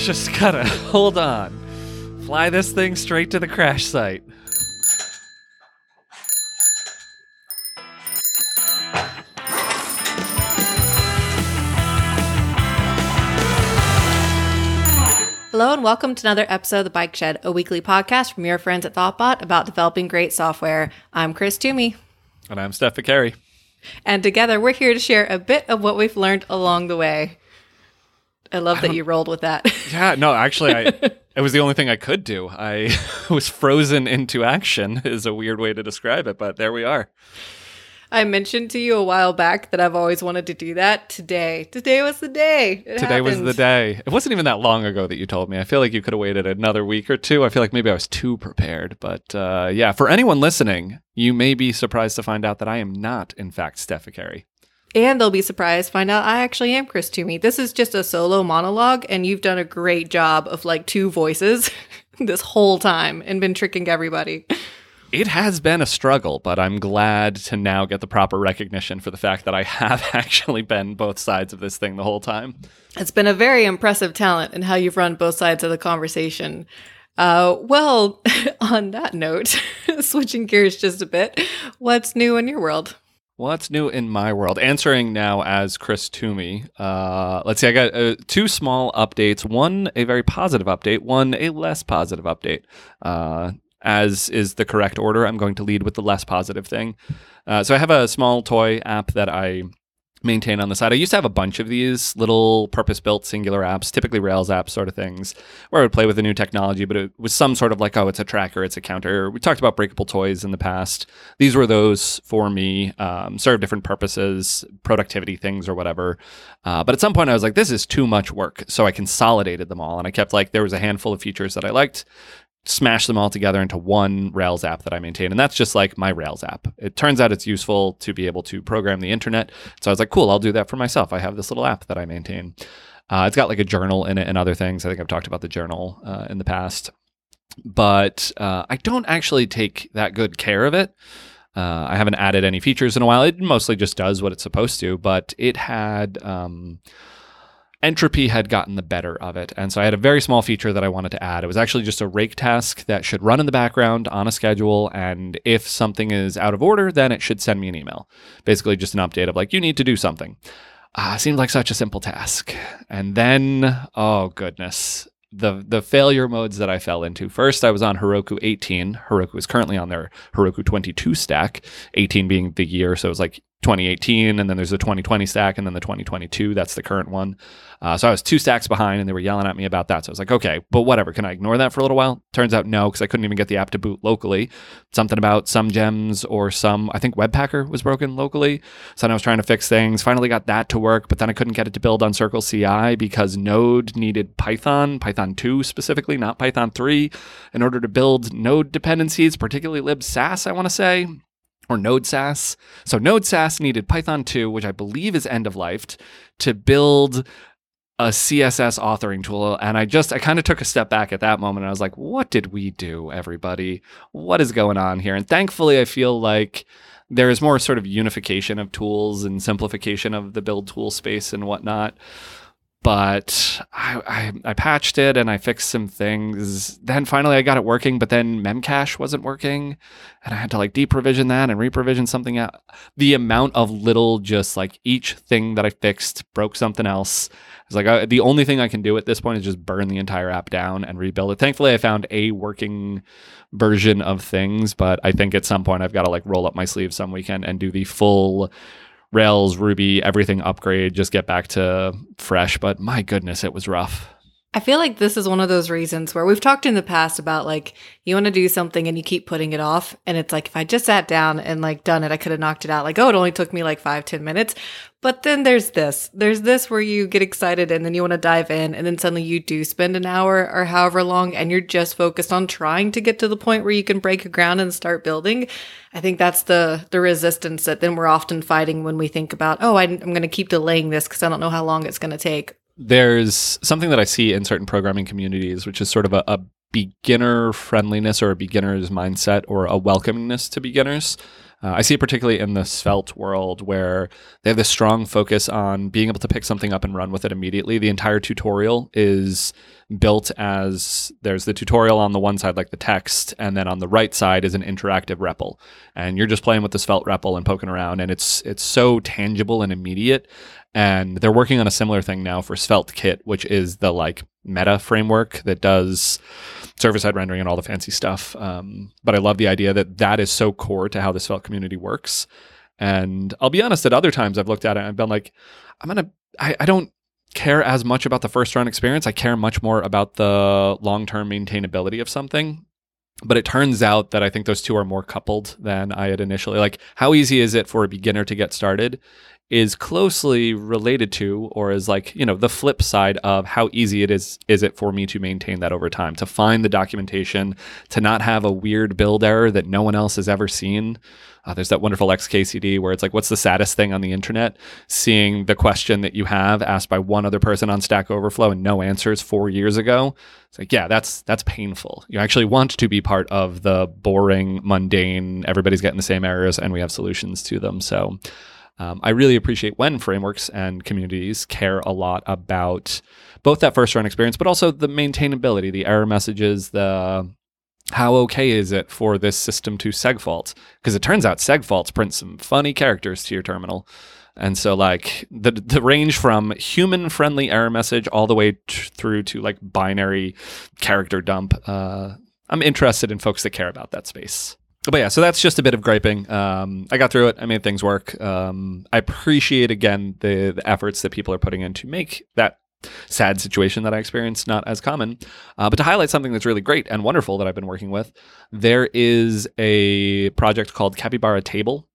Just gotta hold on. Fly this thing straight to the crash site. Hello and welcome to another episode of The Bike Shed, a weekly podcast from your friends at Thoughtbot about developing great software. I'm Chris Toomey, And I'm Steph Viccari. and together we're here to share a bit of what we've learned along the way. I love that you rolled with that. Yeah, no, actually, I it was the only thing I could do. I was frozen into action. Is a weird way to describe it, but there we are. I mentioned to you a while back that I've always wanted to do that. Today, today was the day. It Today was the day. It wasn't even that long ago that you told me. I feel like you could have waited another week or two. I feel like maybe I was too prepared. But uh, yeah, for anyone listening, you may be surprised to find out that I am not, in fact, Steph Viccari. And they'll be surprised find out I actually am Chris Toomey. This is just a solo monologue, and you've done a great job of like two voices this whole time and been tricking everybody. It has been a struggle, but I'm glad to now get the proper recognition for the fact that I have actually been both sides of this thing the whole time. It's been a very impressive talent in how you've run both sides of the conversation. Uh, well, on that note, switching gears just a bit, what's new in your world? What's new in my world? Answering now as Chris Toomey. Uh, let's see, I got uh, two small updates. One, a very positive update. One, a less positive update. Uh, as is the correct order, I'm going to lead with the less positive thing. Uh, so I have a small toy app that I maintain on the side. I used to have a bunch of these little purpose-built singular apps, typically Rails apps sort of things, where I would play with the new technology, but it was some sort of like, oh, it's a tracker, it's a counter. We talked about breakable toys in the past. These were those for me, um, serve different purposes, productivity things or whatever. Uh, but at some point I was like, this is too much work. So I consolidated them all and I kept like, there was a handful of features that I liked smash them all together into one Rails app that I maintain. And that's just like my Rails app. It turns out it's useful to be able to program the internet. So I was like, cool, I'll do that for myself. I have this little app that I maintain. Uh, it's got like a journal in it and other things. I think I've talked about the journal uh, in the past. But uh, I don't actually take that good care of it. Uh, I haven't added any features in a while. It mostly just does what it's supposed to, but it had. Um, entropy had gotten the better of it. And so I had a very small feature that I wanted to add. It was actually just a rake task that should run in the background on a schedule. And if something is out of order, then it should send me an email. Basically, just an update of like, you need to do something. Uh, seemed like such a simple task. And then, oh goodness. The, the failure modes that I fell into. First, I was on Heroku 18. Heroku is currently on their Heroku 22 stack, 18 being the year. So it was like 2018, and then there's the 2020 stack, and then the 2022. That's the current one. Uh, so I was two stacks behind, and they were yelling at me about that. So I was like, okay, but whatever. Can I ignore that for a little while? Turns out no, because I couldn't even get the app to boot locally. Something about some gems or some, I think Webpacker was broken locally. So then I was trying to fix things. Finally got that to work, but then I couldn't get it to build on Circle CI because Node needed Python, Python 2 specifically, not Python 3, in order to build Node dependencies, particularly libsass, I want to say or Node Sass. So Node Sass needed Python 2, which I believe is end of life, to build a CSS authoring tool. And I just, I kind of took a step back at that moment. I was like, what did we do, everybody? What is going on here? And thankfully, I feel like there is more sort of unification of tools and simplification of the build tool space and whatnot but I, I, I patched it and I fixed some things. Then finally I got it working, but then Memcache wasn't working, and I had to like deprovision that and reprovision something out. The amount of little just like each thing that I fixed broke something else. It's like uh, the only thing I can do at this point is just burn the entire app down and rebuild it. Thankfully, I found a working version of things, but I think at some point I've got to like roll up my sleeves some weekend and do the full Rails, Ruby, everything upgrade, just get back to fresh. But my goodness, it was rough. I feel like this is one of those reasons where we've talked in the past about like you want to do something and you keep putting it off. And it's like if I just sat down and like done it, I could have knocked it out. Like, oh, it only took me like five, ten minutes. But then there's this. There's this where you get excited and then you want to dive in and then suddenly you do spend an hour or however long and you're just focused on trying to get to the point where you can break ground and start building. I think that's the the resistance that then we're often fighting when we think about, oh, I'm going to keep delaying this because I don't know how long it's going to take. There's something that I see in certain programming communities, which is sort of a, a beginner friendliness or a beginner's mindset or a welcomingness to beginners. Uh, I see it particularly in the Svelte world where they have this strong focus on being able to pick something up and run with it immediately. The entire tutorial is built as there's the tutorial on the one side, like the text, and then on the right side is an interactive REPL. And you're just playing with the Svelte REPL and poking around, and it's it's so tangible and immediate. And they're working on a similar thing now for Svelte Kit, which is the like meta framework that does server side rendering and all the fancy stuff. Um, but I love the idea that that is so core to how the Svelte community works. And I'll be honest, at other times I've looked at it and I've been like, I'm gonna, I, I don't care as much about the first run experience. I care much more about the long term maintainability of something. But it turns out that I think those two are more coupled than I had initially. Like, how easy is it for a beginner to get started? Is closely related to, or is like, you know, the flip side of how easy it is, is it for me to maintain that over time, to find the documentation, to not have a weird build error that no one else has ever seen. Uh, there's that wonderful XKCD where it's like, what's the saddest thing on the internet? Seeing the question that you have asked by one other person on Stack Overflow and no answers four years ago. It's like, yeah, that's that's painful. You actually want to be part of the boring, mundane. Everybody's getting the same errors, and we have solutions to them. So. Um, I really appreciate when frameworks and communities care a lot about both that first run experience, but also the maintainability, the error messages, the how okay is it for this system to segfault? Because it turns out segfaults print some funny characters to your terminal. And so, like the the range from human friendly error message all the way t- through to like binary character dump. Uh, I'm interested in folks that care about that space. But yeah, so that's just a bit of griping. Um, I got through it. I made things work. Um, I appreciate again the, the efforts that people are putting in to make that sad situation that I experienced not as common. Uh, but to highlight something that's really great and wonderful that I've been working with, there is a project called Capybara Table.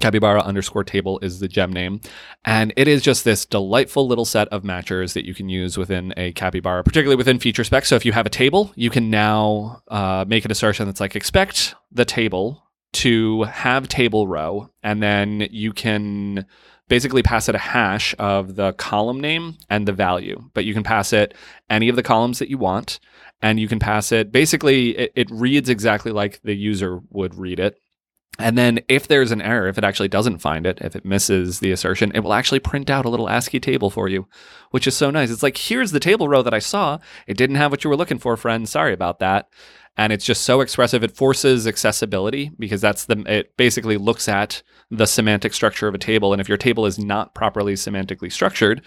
Capybara underscore table is the gem name. And it is just this delightful little set of matchers that you can use within a Capybara, particularly within feature specs. So if you have a table, you can now uh, make an assertion that's like expect the table to have table row, and then you can basically pass it a hash of the column name and the value, but you can pass it any of the columns that you want. And you can pass it basically, it, it reads exactly like the user would read it. And then if there's an error, if it actually doesn't find it, if it misses the assertion, it will actually print out a little ASCII table for you, which is so nice. It's like, here's the table row that I saw. It didn't have what you were looking for, friend. Sorry about that. And it's just so expressive. It forces accessibility because that's the, it basically looks at the semantic structure of a table. And if your table is not properly semantically structured,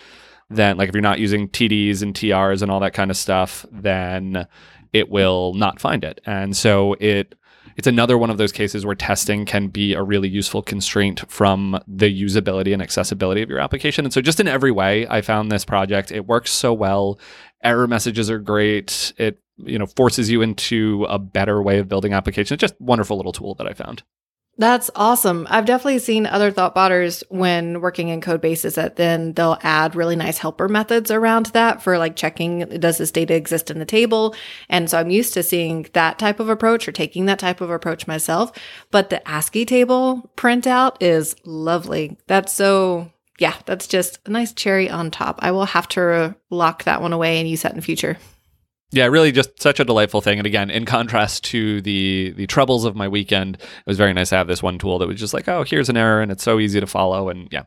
then like if you're not using TDs and TRs and all that kind of stuff, then it will not find it. And so it it's another one of those cases where testing can be a really useful constraint from the usability and accessibility of your application. And so just in every way, I found this project, it works so well. Error messages are great. It you know forces you into a better way of building applications. Just wonderful little tool that I found. That's awesome. I've definitely seen other thoughtbotters when working in code bases that then they'll add really nice helper methods around that for like checking does this data exist in the table? And so I'm used to seeing that type of approach or taking that type of approach myself. But the ASCII table printout is lovely. That's so yeah, that's just a nice cherry on top. I will have to lock that one away and use that in future. Yeah, really just such a delightful thing. And again, in contrast to the the troubles of my weekend, it was very nice to have this one tool that was just like, oh, here's an error and it's so easy to follow. And yeah,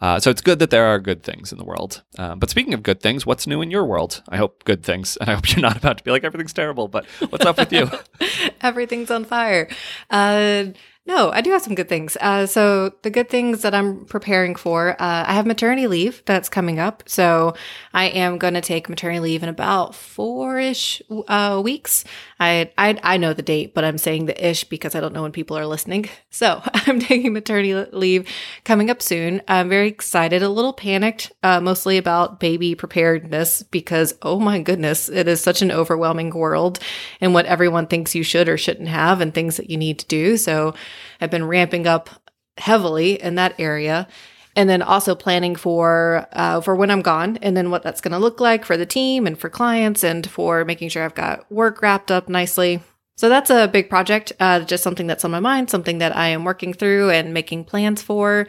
uh, so it's good that there are good things in the world. Um, but speaking of good things, what's new in your world? I hope good things. And I hope you're not about to be like, everything's terrible, but what's up with you? Everything's on fire. Uh, no, I do have some good things. Uh, so the good things that I'm preparing for, uh, I have maternity leave that's coming up. So I am going to take maternity leave in about four ish uh, weeks. I, I I know the date, but I'm saying the ish because I don't know when people are listening. So I'm taking maternity leave coming up soon. I'm very excited, a little panicked, uh, mostly about baby preparedness because oh my goodness, it is such an overwhelming world and what everyone thinks you should or shouldn't have and things that you need to do. So I've been ramping up heavily in that area and then also planning for uh, for when I'm gone, and then what that's going to look like for the team and for clients, and for making sure I've got work wrapped up nicely. So that's a big project, uh, just something that's on my mind, something that I am working through and making plans for.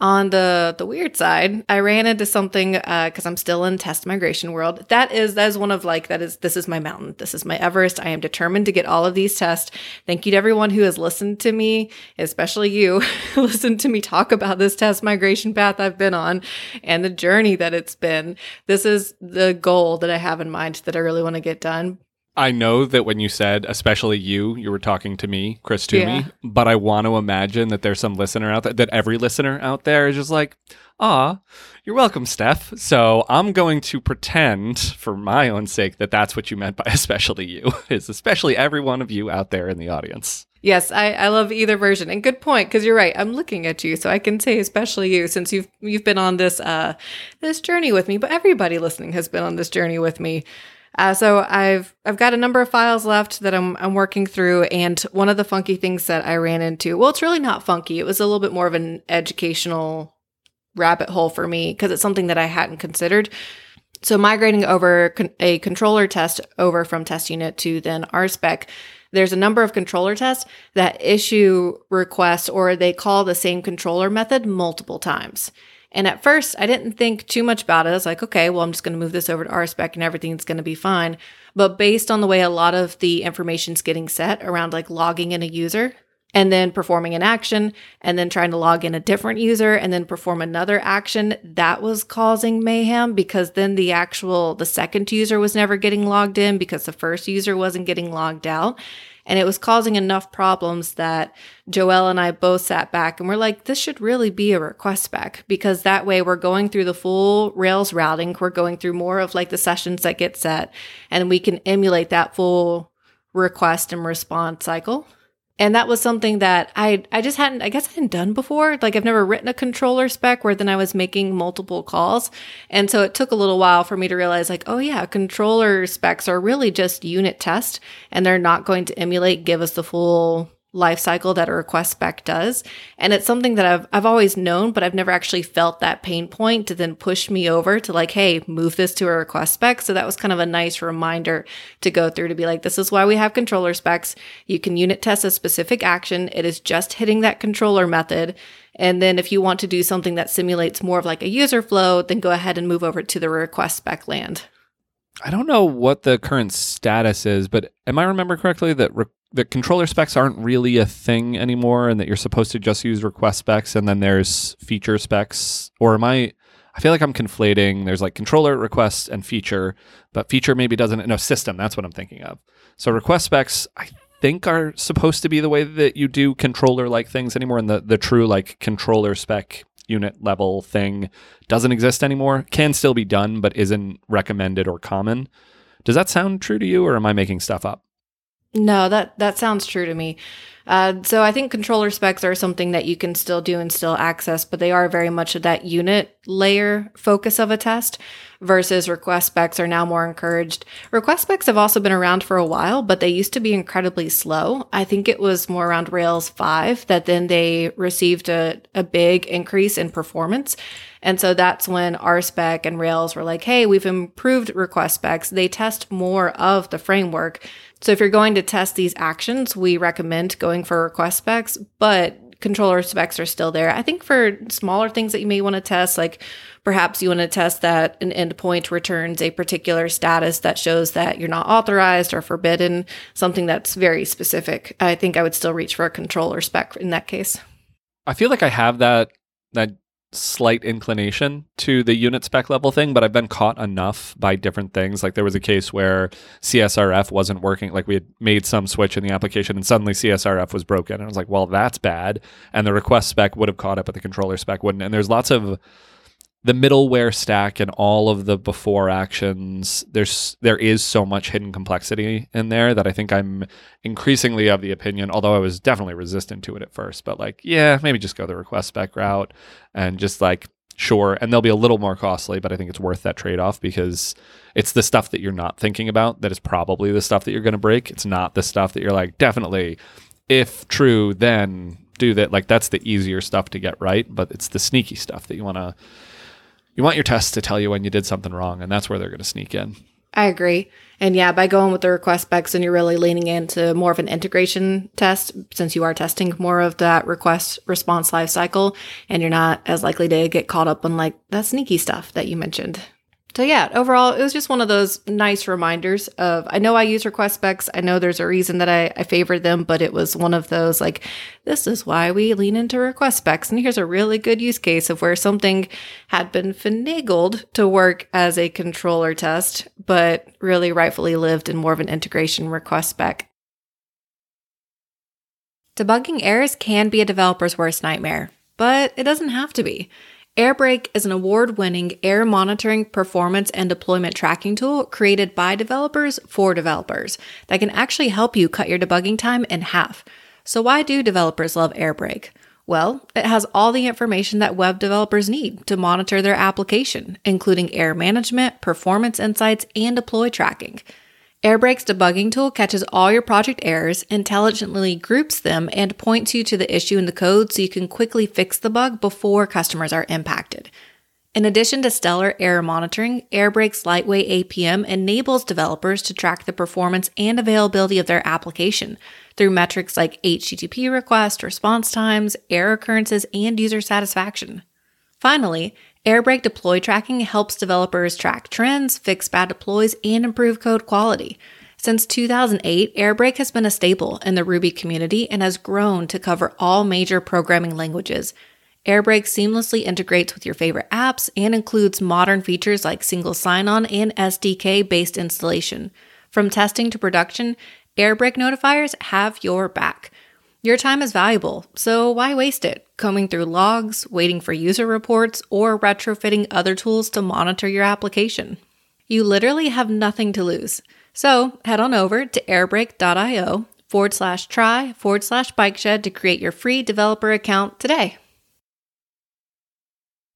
On the the weird side, I ran into something uh, because I'm still in test migration world. That is that is one of like that is this is my mountain. This is my Everest. I am determined to get all of these tests. Thank you to everyone who has listened to me, especially you, listened to me talk about this test migration path I've been on and the journey that it's been. This is the goal that I have in mind that I really want to get done. I know that when you said, especially you, you were talking to me, Chris Toomey, yeah. but I want to imagine that there's some listener out there, that every listener out there is just like, ah, you're welcome, Steph. So I'm going to pretend for my own sake that that's what you meant by especially you, is especially every one of you out there in the audience. Yes, I, I love either version. And good point, because you're right. I'm looking at you, so I can say especially you, since you've you've been on this uh this journey with me. But everybody listening has been on this journey with me. Uh, so I've I've got a number of files left that I'm I'm working through, and one of the funky things that I ran into, well, it's really not funky. It was a little bit more of an educational rabbit hole for me because it's something that I hadn't considered. So migrating over con- a controller test over from test unit to then RSpec, there's a number of controller tests that issue requests or they call the same controller method multiple times. And at first, I didn't think too much about it. I was like, okay, well, I'm just going to move this over to RSpec and everything's going to be fine. But based on the way a lot of the information's getting set around like logging in a user and then performing an action and then trying to log in a different user and then perform another action, that was causing mayhem because then the actual, the second user was never getting logged in because the first user wasn't getting logged out. And it was causing enough problems that Joël and I both sat back and we're like, this should really be a request spec because that way we're going through the full Rails routing. We're going through more of like the sessions that get set and we can emulate that full request and response cycle. And that was something that I I just hadn't I guess I hadn't done before. Like I've never written a controller spec where then I was making multiple calls. And so it took a little while for me to realize like, oh yeah, controller specs are really just unit test and they're not going to emulate give us the full life cycle that a request spec does. And it's something that I've I've always known, but I've never actually felt that pain point to then push me over to like, hey, move this to a request spec. So that was kind of a nice reminder to go through to be like, this is why we have controller specs. You can unit test a specific action. It is just hitting that controller method. And then if you want to do something that simulates more of like a user flow, then go ahead and move over to the request spec land. I don't know what the current status is, but am I remember correctly that re- the controller specs aren't really a thing anymore and that you're supposed to just use request specs and then there's feature specs? Or am i i feel like i'm conflating there's like controller request and feature but feature maybe doesn't no system that's what i'm thinking of. So request specs i think are supposed to be the way that you do controller like things anymore and the, the true like controller spec unit level thing doesn't exist anymore. Can still be done but isn't recommended or common. Does that sound true to you or am i making stuff up no, that that sounds true to me. Uh, so I think controller specs are something that you can still do and still access, but they are very much of that unit layer focus of a test versus request specs are now more encouraged. Request specs have also been around for a while, but they used to be incredibly slow. I think it was more around Rails 5 that then they received a, a big increase in performance. And so that's when RSpec and Rails were like, hey, we've improved request specs. They test more of the framework. So if you're going to test these actions, we recommend going for request specs, but controller specs are still there. I think for smaller things that you may want to test, like perhaps you want to test that an endpoint returns a particular status that shows that you're not authorized or forbidden, something that's very specific. I think I would still reach for a controller spec in that case. I feel like I have that that slight inclination to the unit spec level thing, but I've been caught enough by different things. Like there was a case where CSRF wasn't working. Like we had made some switch in the application and suddenly CSRF was broken. And I was like, well, that's bad. And the request spec would have caught up, but the controller spec wouldn't. And there's lots of the middleware stack and all of the before actions there's there is so much hidden complexity in there that I think I'm increasingly of the opinion although I was definitely resistant to it at first but like yeah maybe just go the request spec route and just like sure. And they'll be a little more costly but I think it's worth that trade off because it's the stuff that you're not thinking about that is probably the stuff that you're going to break. It's not the stuff that you're like definitely if true then do that. Like that's the easier stuff to get right but it's the sneaky stuff that you want to you want your tests to tell you when you did something wrong, and that's where they're going to sneak in. I agree. And yeah, by going with the request specs and you're really leaning into more of an integration test since you are testing more of that request response lifecycle and you're not as likely to get caught up on like that sneaky stuff that you mentioned. So yeah, overall, it was just one of those nice reminders of I know I use request specs. I know there's a reason that I, I favored them, but it was one of those like, this is why we lean into request specs. And here's a really good use case of where something had been finagled to work as a controller test, but really rightfully lived in more of an integration request spec. Debugging errors can be a developer's worst nightmare, but it doesn't have to be. Airbrake is an award winning error monitoring, performance, and deployment tracking tool created by developers for developers that can actually help you cut your debugging time in half. So, why do developers love Airbrake? Well, it has all the information that web developers need to monitor their application, including error management, performance insights, and deploy tracking. Airbrake's debugging tool catches all your project errors, intelligently groups them, and points you to the issue in the code so you can quickly fix the bug before customers are impacted. In addition to stellar error monitoring, Airbrake's lightweight APM enables developers to track the performance and availability of their application through metrics like HTTP request, response times, error occurrences, and user satisfaction. Finally, Airbrake deploy tracking helps developers track trends, fix bad deploys, and improve code quality. Since 2008, Airbrake has been a staple in the Ruby community and has grown to cover all major programming languages. Airbrake seamlessly integrates with your favorite apps and includes modern features like single sign on and SDK based installation. From testing to production, Airbrake notifiers have your back. Your time is valuable, so why waste it combing through logs, waiting for user reports, or retrofitting other tools to monitor your application? You literally have nothing to lose. So head on over to airbrake.io forward slash try forward slash bike shed to create your free developer account today.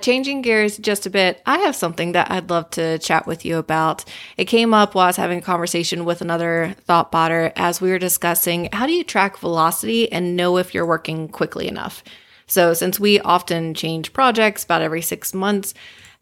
Changing gears just a bit, I have something that I'd love to chat with you about. It came up while I was having a conversation with another thought botter as we were discussing how do you track velocity and know if you're working quickly enough. So, since we often change projects about every six months,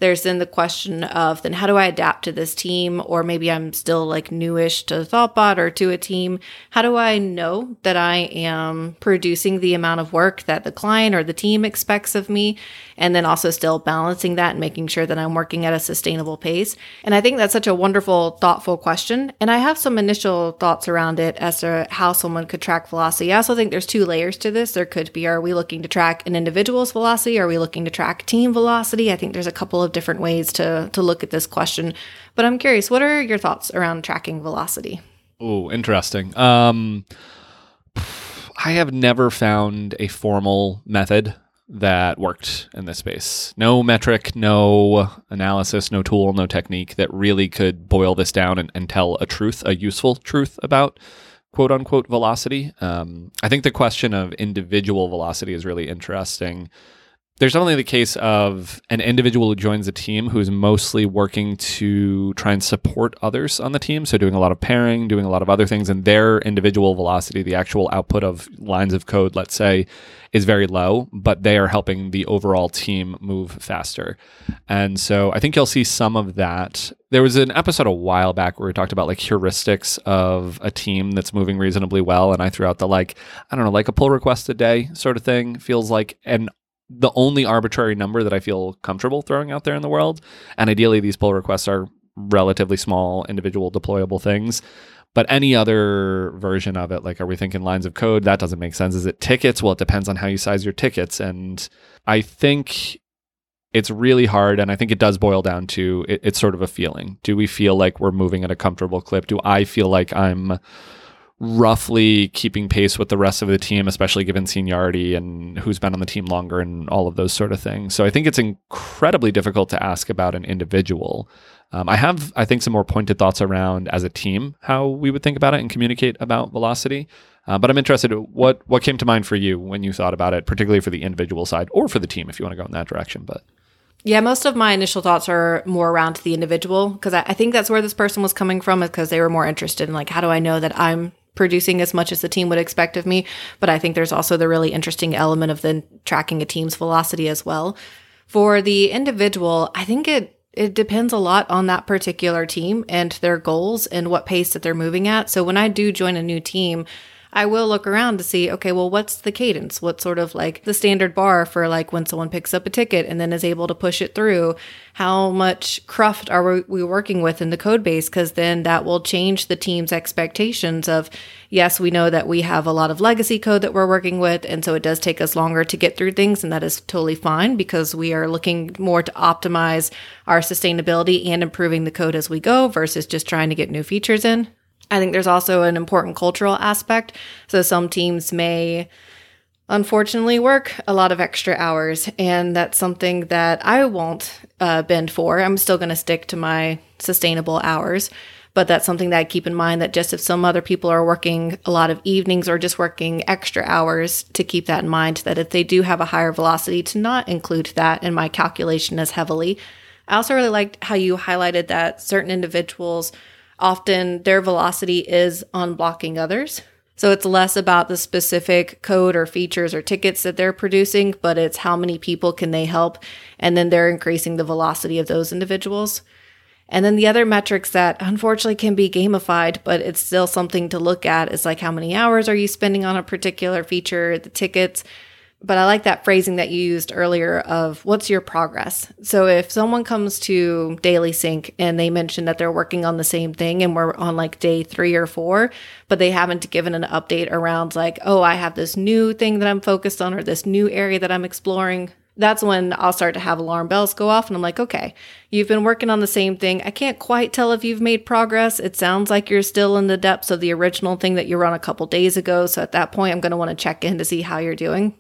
there's then the question of then how do I adapt to this team? Or maybe I'm still like newish to Thoughtbot or to a team. How do I know that I am producing the amount of work that the client or the team expects of me? And then also still balancing that and making sure that I'm working at a sustainable pace. And I think that's such a wonderful, thoughtful question. And I have some initial thoughts around it as to how someone could track velocity. I also think there's two layers to this. There could be, are we looking to track an individual's velocity? Are we looking to track team velocity? I think there's a couple of different ways to to look at this question. But I'm curious, what are your thoughts around tracking velocity? Oh, interesting. Um, I have never found a formal method that worked in this space. No metric, no analysis, no tool, no technique that really could boil this down and, and tell a truth, a useful truth about quote unquote velocity. Um, I think the question of individual velocity is really interesting there's only the case of an individual who joins a team who is mostly working to try and support others on the team. So, doing a lot of pairing, doing a lot of other things, and their individual velocity, the actual output of lines of code, let's say, is very low, but they are helping the overall team move faster. And so, I think you'll see some of that. There was an episode a while back where we talked about like heuristics of a team that's moving reasonably well. And I threw out the like, I don't know, like a pull request a day sort of thing feels like an the only arbitrary number that I feel comfortable throwing out there in the world. And ideally, these pull requests are relatively small, individual deployable things. But any other version of it, like are we thinking lines of code? That doesn't make sense. Is it tickets? Well, it depends on how you size your tickets. And I think it's really hard. And I think it does boil down to it, it's sort of a feeling. Do we feel like we're moving at a comfortable clip? Do I feel like I'm roughly keeping pace with the rest of the team, especially given seniority and who's been on the team longer and all of those sort of things. So I think it's incredibly difficult to ask about an individual. Um, I have, I think, some more pointed thoughts around as a team how we would think about it and communicate about velocity. Uh, but I'm interested. What what came to mind for you when you thought about it, particularly for the individual side or for the team, if you want to go in that direction. But yeah, most of my initial thoughts are more around the individual because I, I, think that's where this person was coming from, because they were more interested in like, how do I know that I'm producing as much as the team would expect of me. But I think there's also the really interesting element of then tracking a team's velocity as well. For the individual, I think it it depends a lot on that particular team and their goals and what pace that they're moving at. So when I do join a new team, I will look around to see, okay, well, what's the cadence? What's sort of like the standard bar for like when someone picks up a ticket and then is able to push it through? How much cruft are we working with in the code base? Because then that will change the team's expectations of, yes, we know that we have a lot of legacy code that we're working with. And so it does take us longer to get through things. And that is totally fine because we are looking more to optimize our sustainability and improving the code as we go versus just trying to get new features in. I think there's also an important cultural aspect. So some teams may unfortunately work a lot of extra hours and that's something that i won't uh, bend for i'm still going to stick to my sustainable hours but that's something that i keep in mind that just if some other people are working a lot of evenings or just working extra hours to keep that in mind that if they do have a higher velocity to not include that in my calculation as heavily i also really liked how you highlighted that certain individuals often their velocity is on blocking others. So it's less about the specific code or features or tickets that they're producing, but it's how many people can they help. And then they're increasing the velocity of those individuals. And then the other metrics that unfortunately can be gamified, but it's still something to look at is like how many hours are you spending on a particular feature, the tickets, but I like that phrasing that you used earlier of what's your progress. So if someone comes to Daily Sync and they mention that they're working on the same thing and we're on like day three or four, but they haven't given an update around like, oh, I have this new thing that I'm focused on or this new area that I'm exploring. That's when I'll start to have alarm bells go off and I'm like, okay, you've been working on the same thing. I can't quite tell if you've made progress. It sounds like you're still in the depths of the original thing that you were on a couple days ago. So at that point, I'm going to want to check in to see how you're doing.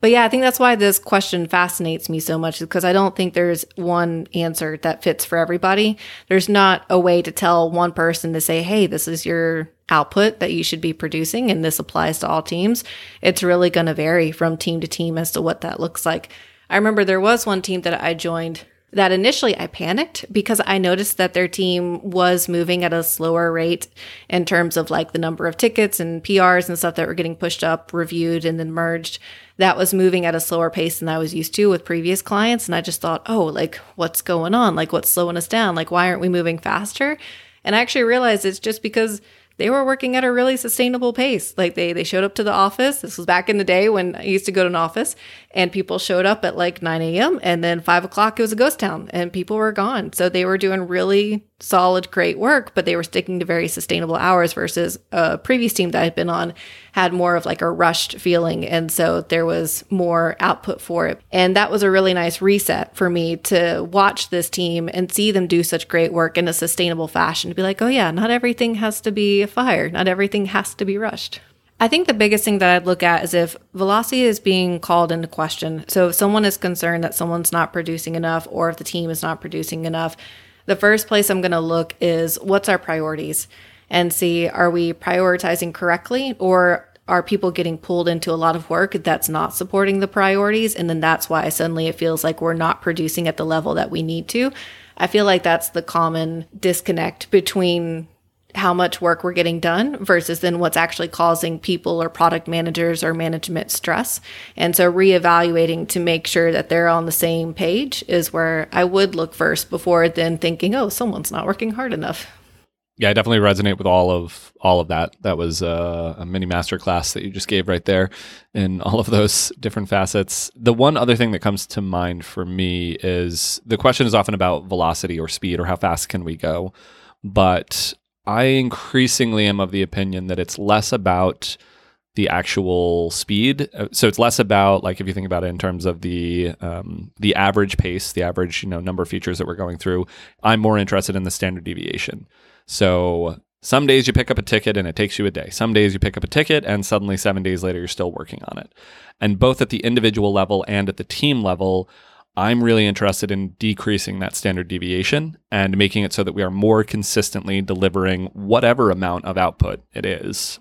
But yeah, I think that's why this question fascinates me so much because I don't think there's one answer that fits for everybody. There's not a way to tell one person to say, hey, this is your output that you should be producing and this applies to all teams. It's really going to vary from team to team as to what that looks like. I remember there was one team that I joined that initially I panicked because I noticed that their team was moving at a slower rate in terms of like the number of tickets and PRs and stuff that were getting pushed up, reviewed, and then merged. That was moving at a slower pace than I was used to with previous clients. And I just thought, oh, like, what's going on? Like, what's slowing us down? Like, why aren't we moving faster? And I actually realized it's just because they were working at a really sustainable pace. Like they they showed up to the office. This was back in the day when I used to go to an office, and people showed up at like 9 a.m. and then five o'clock it was a ghost town, and people were gone. So they were doing really solid, great work, but they were sticking to very sustainable hours versus a previous team that I'd been on had more of like a rushed feeling. And so there was more output for it. And that was a really nice reset for me to watch this team and see them do such great work in a sustainable fashion to be like, oh, yeah, not everything has to be a fire, not everything has to be rushed. I think the biggest thing that I'd look at is if velocity is being called into question. So if someone is concerned that someone's not producing enough or if the team is not producing enough, the first place I'm going to look is what's our priorities and see are we prioritizing correctly or are people getting pulled into a lot of work that's not supporting the priorities and then that's why suddenly it feels like we're not producing at the level that we need to i feel like that's the common disconnect between how much work we're getting done versus then what's actually causing people or product managers or management stress. And so reevaluating to make sure that they're on the same page is where I would look first before then thinking, oh, someone's not working hard enough. Yeah, I definitely resonate with all of all of that. That was uh, a mini masterclass that you just gave right there in all of those different facets. The one other thing that comes to mind for me is the question is often about velocity or speed or how fast can we go. But I increasingly am of the opinion that it's less about the actual speed. Uh, so it's less about like if you think about it in terms of the um, the average pace, the average you know number of features that we're going through. I'm more interested in the standard deviation. So some days you pick up a ticket and it takes you a day. Some days you pick up a ticket and suddenly seven days later you're still working on it. And both at the individual level and at the team level, I'm really interested in decreasing that standard deviation and making it so that we are more consistently delivering whatever amount of output it is,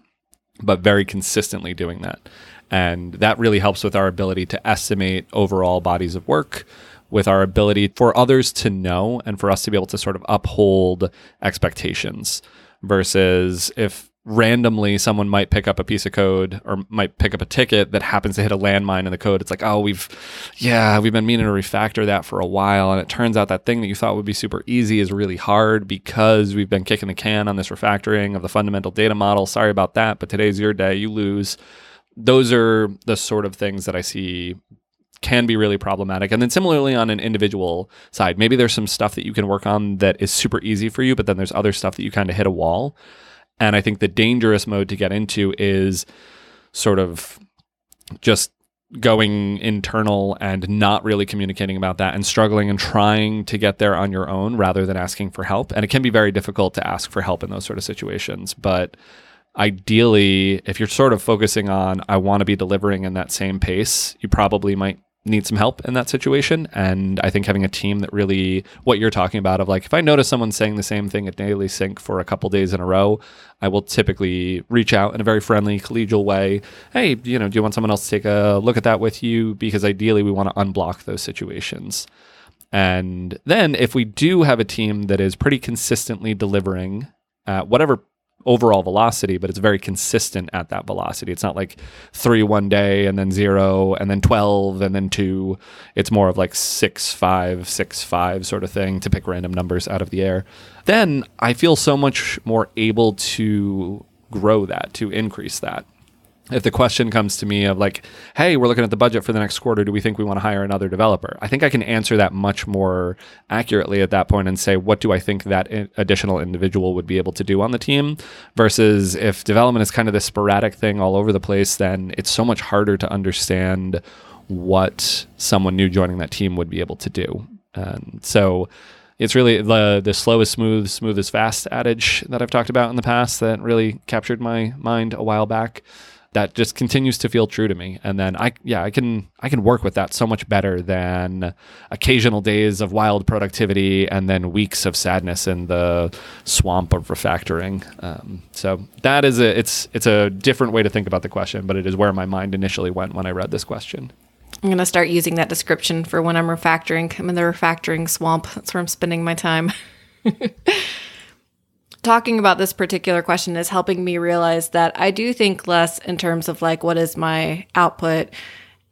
but very consistently doing that. And that really helps with our ability to estimate overall bodies of work, with our ability for others to know and for us to be able to sort of uphold expectations versus if randomly someone might pick up a piece of code or might pick up a ticket that happens to hit a landmine in the code. It's like, oh, we've, yeah, we've been meaning to refactor that for a while. And it turns out that thing that you thought would be super easy is really hard because we've been kicking the can on this refactoring of the fundamental data model. Sorry about that, but today's your day. You lose. Those are the sort of things that I see can be really problematic. And then similarly on an individual side, maybe there's some stuff that you can work on that is super easy for you, but then there's other stuff that you kind of hit a wall. And I think the dangerous mode to get into is sort of just going internal and not really communicating about that and struggling and trying to get there on your own rather than asking for help. And it can be very difficult to ask for help in those sort of situations. But ideally, if you're sort of focusing on, I want to be delivering in that same pace, you probably might need some help in that situation. And I think having a team that really, what you're talking about, of like, if I notice someone saying the same thing at daily sync for a couple days in a row, I will typically reach out in a very friendly, collegial way. Hey, you know, do you want someone else to take a look at that with you? Because ideally, we want to unblock those situations. And then if we do have a team that is pretty consistently delivering at whatever overall velocity, but it's very consistent at that velocity. It's not like three one day and then zero and then 12 and then two. It's more of like six, five, six, five sort of thing to pick random numbers out of the air. Then I feel so much more able to grow that, to increase that if the question comes to me of like, hey, we're looking at the budget for the next quarter, do we think we want to hire another developer? I think I can answer that much more accurately at that point and say, what do I think that additional individual would be able to do on the team? Versus if development is kind of this sporadic thing all over the place, then it's so much harder to understand what someone new joining that team would be able to do. And so it's really the the slow is smooth, smooth is fast adage that I've talked about in the past that really captured my mind a while back that just continues to feel true to me. And then i yeah i can i can work with that so much better than occasional days of wild productivity and then weeks of sadness in the swamp of refactoring. Um, so that is a it's it's a different way to think about the question but it is where my mind initially went when i read this question. I'm going to start using that description for when i'm refactoring i'm in the refactoring swamp. That's where i'm spending my time talking about this particular question is helping me realize that I do think less in terms of like what is my output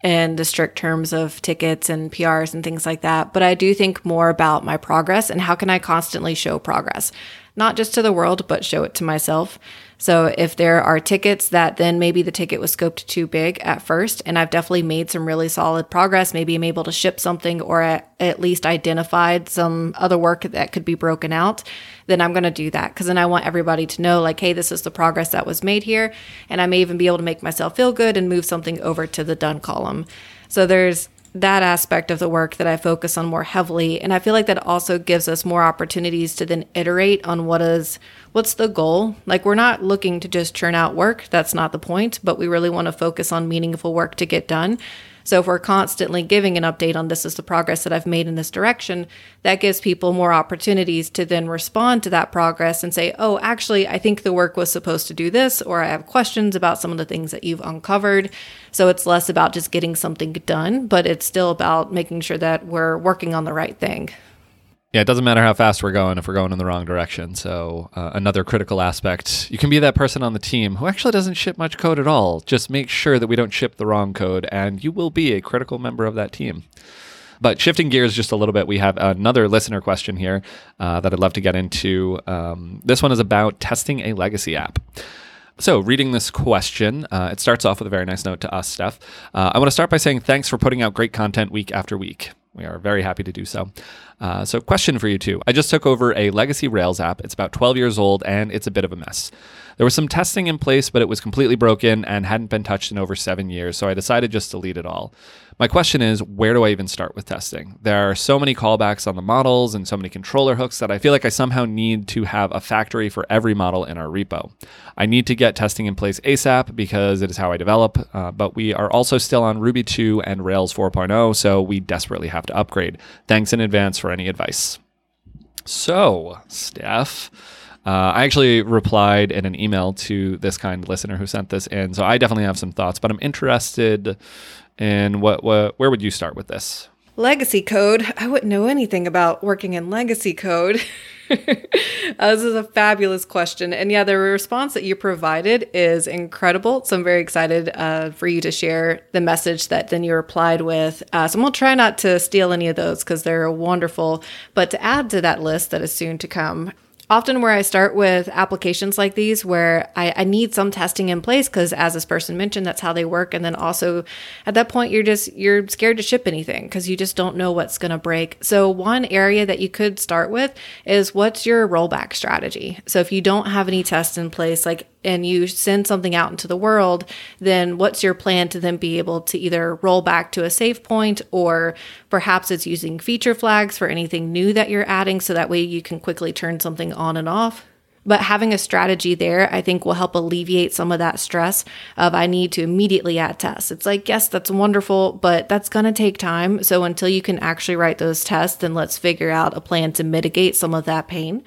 in the strict terms of tickets and PRs and things like that, but I do think more about my progress and how can I constantly show progress, not just to the world, but show it to myself. So if there are tickets that then maybe the ticket was scoped too big at first, and I've definitely made some really solid progress, maybe I'm able to ship something or at, at least identified some other work that could be broken out, then I'm going to do that. Cause then I want everybody to know, like, hey, this is the progress that was made here. And I may even be able to make myself feel good and move something over to the done column. So there's that aspect of the work that I focus on more heavily. And I feel like that also gives us more opportunities to then iterate on what is what's the goal. Like we're not looking to just churn out work. That's not the point, but we really want to focus on meaningful work to get done. So if we're constantly giving an update on this is the progress that I've made in this direction, that gives people more opportunities to then respond to that progress and say, oh, actually, I think the work was supposed to do this, or I have questions about some of the things that you've uncovered. So it's less about just getting something done, but it's still about making sure that we're working on the right thing. Yeah, it doesn't matter how fast we're going if we're going in the wrong direction. So, uh, another critical aspect you can be that person on the team who actually doesn't ship much code at all. Just make sure that we don't ship the wrong code, and you will be a critical member of that team. But shifting gears just a little bit, we have another listener question here uh, that I'd love to get into. Um, this one is about testing a legacy app. So, reading this question, uh, it starts off with a very nice note to us, Steph. Uh, I want to start by saying thanks for putting out great content week after week. We are very happy to do so. Uh, so, question for you too. I just took over a legacy Rails app. It's about 12 years old and it's a bit of a mess. There was some testing in place, but it was completely broken and hadn't been touched in over seven years, so I decided just to delete it all. My question is where do I even start with testing? There are so many callbacks on the models and so many controller hooks that I feel like I somehow need to have a factory for every model in our repo. I need to get testing in place ASAP because it is how I develop, uh, but we are also still on Ruby 2 and Rails 4.0, so we desperately have to upgrade. Thanks in advance for any advice. So, Steph. Uh, I actually replied in an email to this kind listener who sent this in, so I definitely have some thoughts. But I'm interested in what, what where would you start with this? Legacy code. I wouldn't know anything about working in legacy code. Uh, this is a fabulous question. And yeah, the response that you provided is incredible. So I'm very excited uh, for you to share the message that then you replied with. Uh, so to try not to steal any of those because they're wonderful. But to add to that list that is soon to come, often where I start with applications like these, where I, I need some testing in place because, as this person mentioned, that's how they work. And then also at that point, you're just you're scared to ship anything because you just don't know what's going to break. So one area that you could start with is what's your rollback strategy. So if you don't have any tests in place, like and you send something out into the world, then what's your plan to then be able to either roll back to a safe point or perhaps it's using feature flags for anything new that you're adding so that way you can quickly turn something on and off? But having a strategy there, I think will help alleviate some of that stress of I need to immediately add tests. It's like, yes, that's wonderful, but that's going to take time. So until you can actually write those tests, then let's figure out a plan to mitigate some of that pain.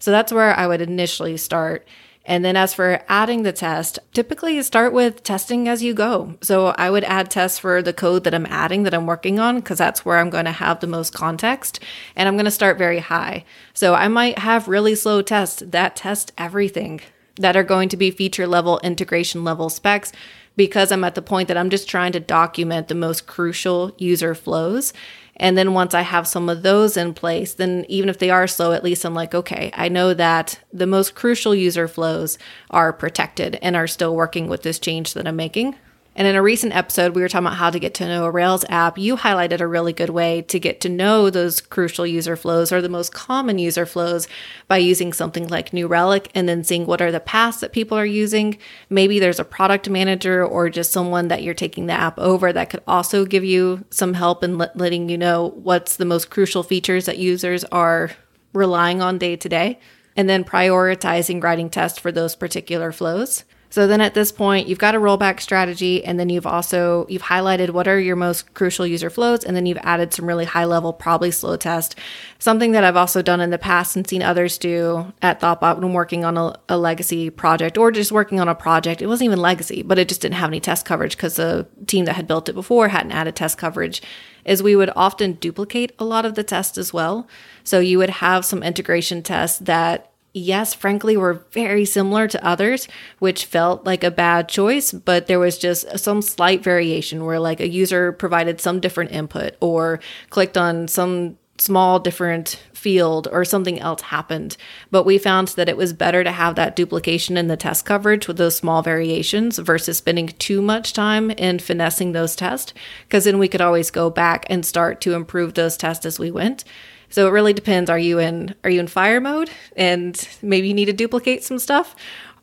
So that's where I would initially start. And then as for adding the test, typically you start with testing as you go. So I would add tests for the code that I'm adding that I'm working on because that's where I'm going to have the most context and I'm going to start very high. So I might have really slow tests that test everything that are going to be feature level, integration level specs because I'm at the point that I'm just trying to document the most crucial user flows and then once I have some of those in place, then even if they are slow, at least I'm like, okay, I know that the most crucial user flows are protected and are still working with this change that I'm making. And in a recent episode, we were talking about how to get to know a Rails app. You highlighted a really good way to get to know those crucial user flows or the most common user flows by using something like New Relic and then seeing what are the paths that people are using. Maybe there's a product manager or just someone that you're taking the app over that could also give you some help in letting you know what's the most crucial features that users are relying on day to day. And then prioritizing writing tests for those particular flows. So then at this point, you've got a rollback strategy and then you've also you've highlighted what are your most crucial user flows and then you've added some really high level probably slow test. Something that I've also done in the past and seen others do at Thoughtbot when working on a, a legacy project or just working on a project. It wasn't even legacy, but it just didn't have any test coverage because the team that had built it before hadn't added test coverage is we would often duplicate a lot of the tests as well. So you would have some integration tests that yes, frankly, were very similar to others, which felt like a bad choice, but there was just some slight variation where like a user provided some different input or clicked on some small different field or something else happened. But we found that it was better to have that duplication in the test coverage with those small variations versus spending too much time in finessing those tests, because then we could always go back and start to improve those tests as we went. So it really depends. Are you in are you in fire mode and maybe you need to duplicate some stuff?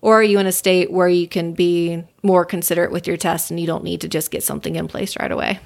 Or are you in a state where you can be more considerate with your tests and you don't need to just get something in place right away?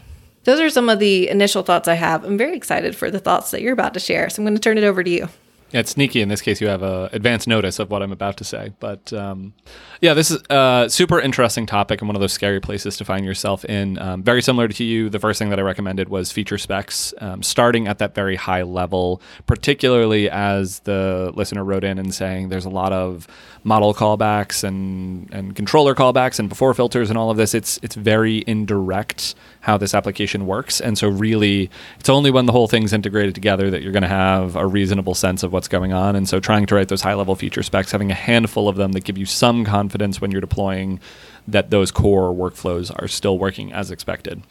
Those are some of the initial thoughts I have. I'm very excited for the thoughts that you're about to share. So I'm going to turn it over to you. Yeah, it's sneaky in this case. You have a advance notice of what I'm about to say, but um, yeah, this is a super interesting topic and one of those scary places to find yourself in. Um, very similar to you, the first thing that I recommended was feature specs, um, starting at that very high level, particularly as the listener wrote in and saying there's a lot of model callbacks and and controller callbacks and before filters and all of this. It's it's very indirect how this application works, and so really, it's only when the whole thing's integrated together that you're going to have a reasonable sense of what's going on. And so, trying to write those high level feature specs, having a handful of them that give you some confidence when you're deploying that those core workflows are still working as expected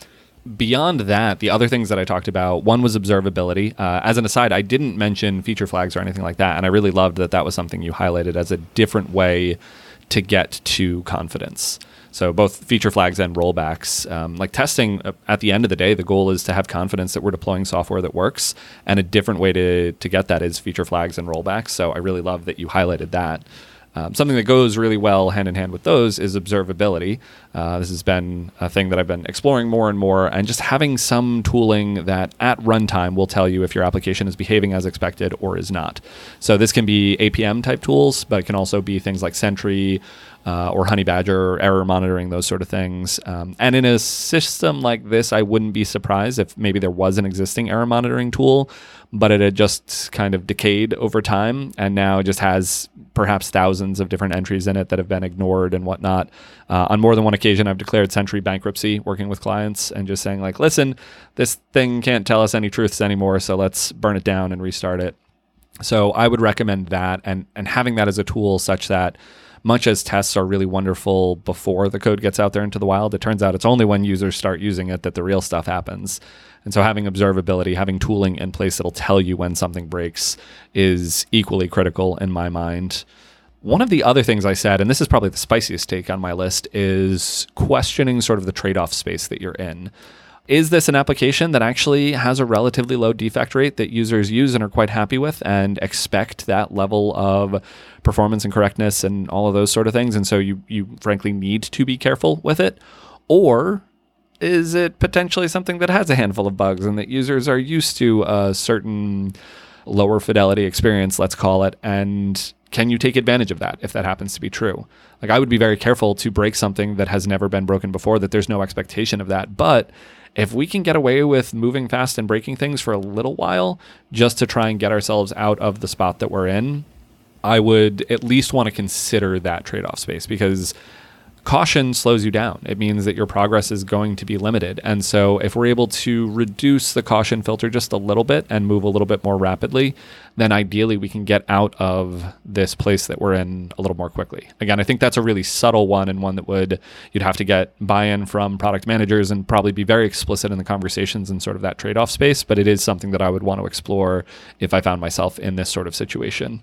beyond that, the other things that I talked about, one was observability. Uh, as an aside, I didn't mention feature flags or anything like that, and I really loved that that was something you highlighted as a different way to get to confidence. So both feature flags and rollbacks, um, like testing. Uh, at the end of the day, the goal is to have confidence that we're deploying software that works, and a different way to to get that is feature flags and rollbacks. So I really love that you highlighted that. Um, something that goes really well hand in hand with those is observability. Uh, this has been a thing that I've been exploring more and more, and just having some tooling that at runtime will tell you if your application is behaving as expected or is not. So this can be APM type tools, but it can also be things like Sentry uh, or Honeybadger, error monitoring, those sort of things. Um, and in a system like this, I wouldn't be surprised if maybe there was an existing error monitoring tool, but it had just kind of decayed over time and now just has perhaps thousands of different entries in it that have been ignored and whatnot. Uh, on more than one occasion, I've declared Sentry bankruptcy working with clients and just saying, like, listen, this thing can't tell us any truths anymore, so let's burn it down and restart it. So I would recommend that and and having that as a tool such that much as tests are really wonderful before the code gets out there into the wild, it turns out it's only when users start using it that the real stuff happens. And so having observability, having tooling in place that'll tell you when something breaks is equally critical in my mind. One of the other things I said, and this is probably the spiciest take on my list, is questioning sort of the trade off space that you're in. Is this an application that actually has a relatively low defect rate that users use and are quite happy with and expect that level of performance and correctness and all of those sort of things? And so you, you frankly need to be careful with it? Or is it potentially something that has a handful of bugs and that users are used to a certain lower fidelity experience, let's call it, and can you take advantage of that if that happens to be true? Like I would be very careful to break something that has never been broken before, that there's no expectation of that. But if we can get away with moving fast and breaking things for a little while just to try and get ourselves out of the spot that we're in, I would at least want to consider that trade off space because caution slows you down. It means that your progress is going to be limited. And so, if we're able to reduce the caution filter just a little bit and move a little bit more rapidly, then ideally we can get out of this place that we're in a little more quickly. Again, I think that's a really subtle one and one that would you'd have to get buy-in from product managers and probably be very explicit in the conversations and sort of that trade-off space, but it is something that I would want to explore if I found myself in this sort of situation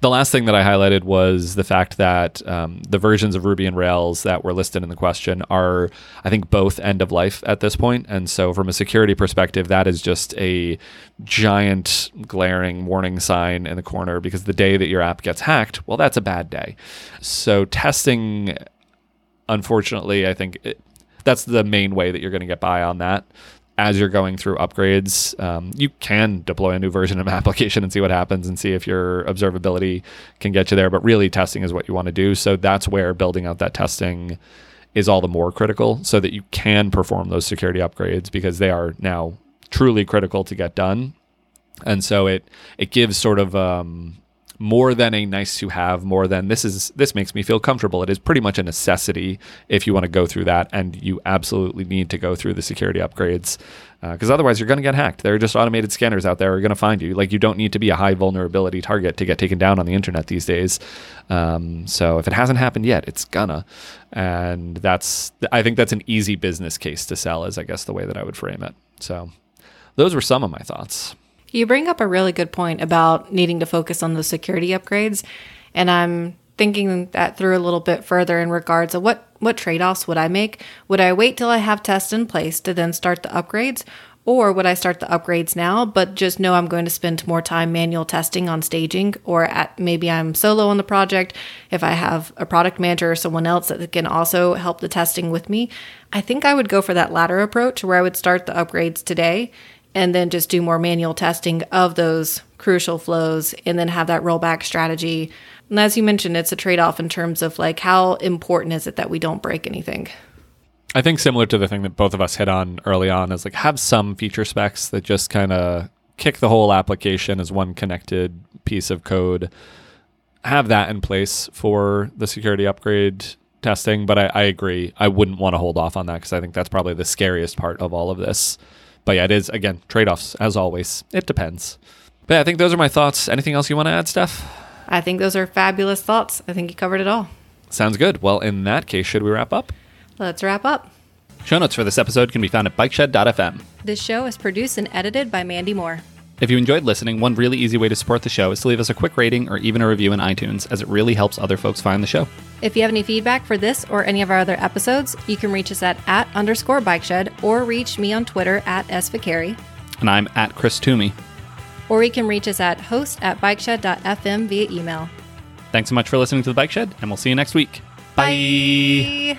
the last thing that I highlighted was the fact that um, the versions of Ruby and Rails that were listed in the question are, I think, both end of life at this point. And so, from a security perspective, that is just a giant glaring warning sign in the corner because the day that your app gets hacked, well, that's a bad day. So, testing, unfortunately, I think it, that's the main way that you're going to get by on that as you're going through upgrades, um, you can deploy a new version of an application and see what happens and see if your observability can get you there. But really, testing is what you want to do. So that's where building out that testing is all the more critical so that you can perform those security upgrades because they are now truly critical to get done. And so it it gives sort of um, more than a nice to have, more than this is this makes me feel comfortable. It is pretty much a necessity if you want to go through that, and you absolutely need to go through the security upgrades because uh, otherwise you're going to get hacked. There are just automated scanners out there are going to find you. Like you don't need to be a high vulnerability target to get taken down on the internet these days. Um, so if it hasn't happened yet, it's gonna, and that's I think that's an easy business case to sell. Is I guess the way that I would frame it. So those were some of my thoughts. You bring up a really good point about needing to focus on the security upgrades. And I'm thinking that through a little bit further in regards of what, what trade offs would I make? Would I wait till I have tests in place to then start the upgrades? Or would I start the upgrades now, but just know I'm going to spend more time manual testing on staging, or at maybe I'm solo on the project. If I have a product manager or someone else that can also help the testing with me, I think I would go for that latter approach where I would start the upgrades today and then just do more manual testing of those crucial flows and then have that rollback strategy. And as you mentioned, it's a trade off in terms of like how important is it that we don't break anything? I think similar to the thing that both of us hit on early on is like have some feature specs that just kind of kick the whole application as one connected piece of code. Have that in place for the security upgrade testing, but I, I agree. I wouldn't want to hold off on that because I think that's probably the scariest part of all of this but yeah, it is again trade offs as always. It depends. But yeah, I think those are my thoughts. Anything else you want to add, Steph? I think those are fabulous thoughts. I think you covered it all. Sounds good. Well, in that case, should we wrap up? Let's wrap up. Show notes for this episode can be found at bikeshed.fm. This show is produced and edited by Mandy Moore. If you enjoyed listening, one really easy way to support the show is to leave us a quick rating or even a review in iTunes, as it really helps other folks find the show. If you have any feedback for this or any of our other episodes, you can reach us at at underscore bike shed or reach me on Twitter at SViccari. And I'm at Chris Toomey. Or you can reach us at host at bikeshed.fm via email. Thanks so much for listening to The Bike Shed, and we'll see you next week. Bye. Bye.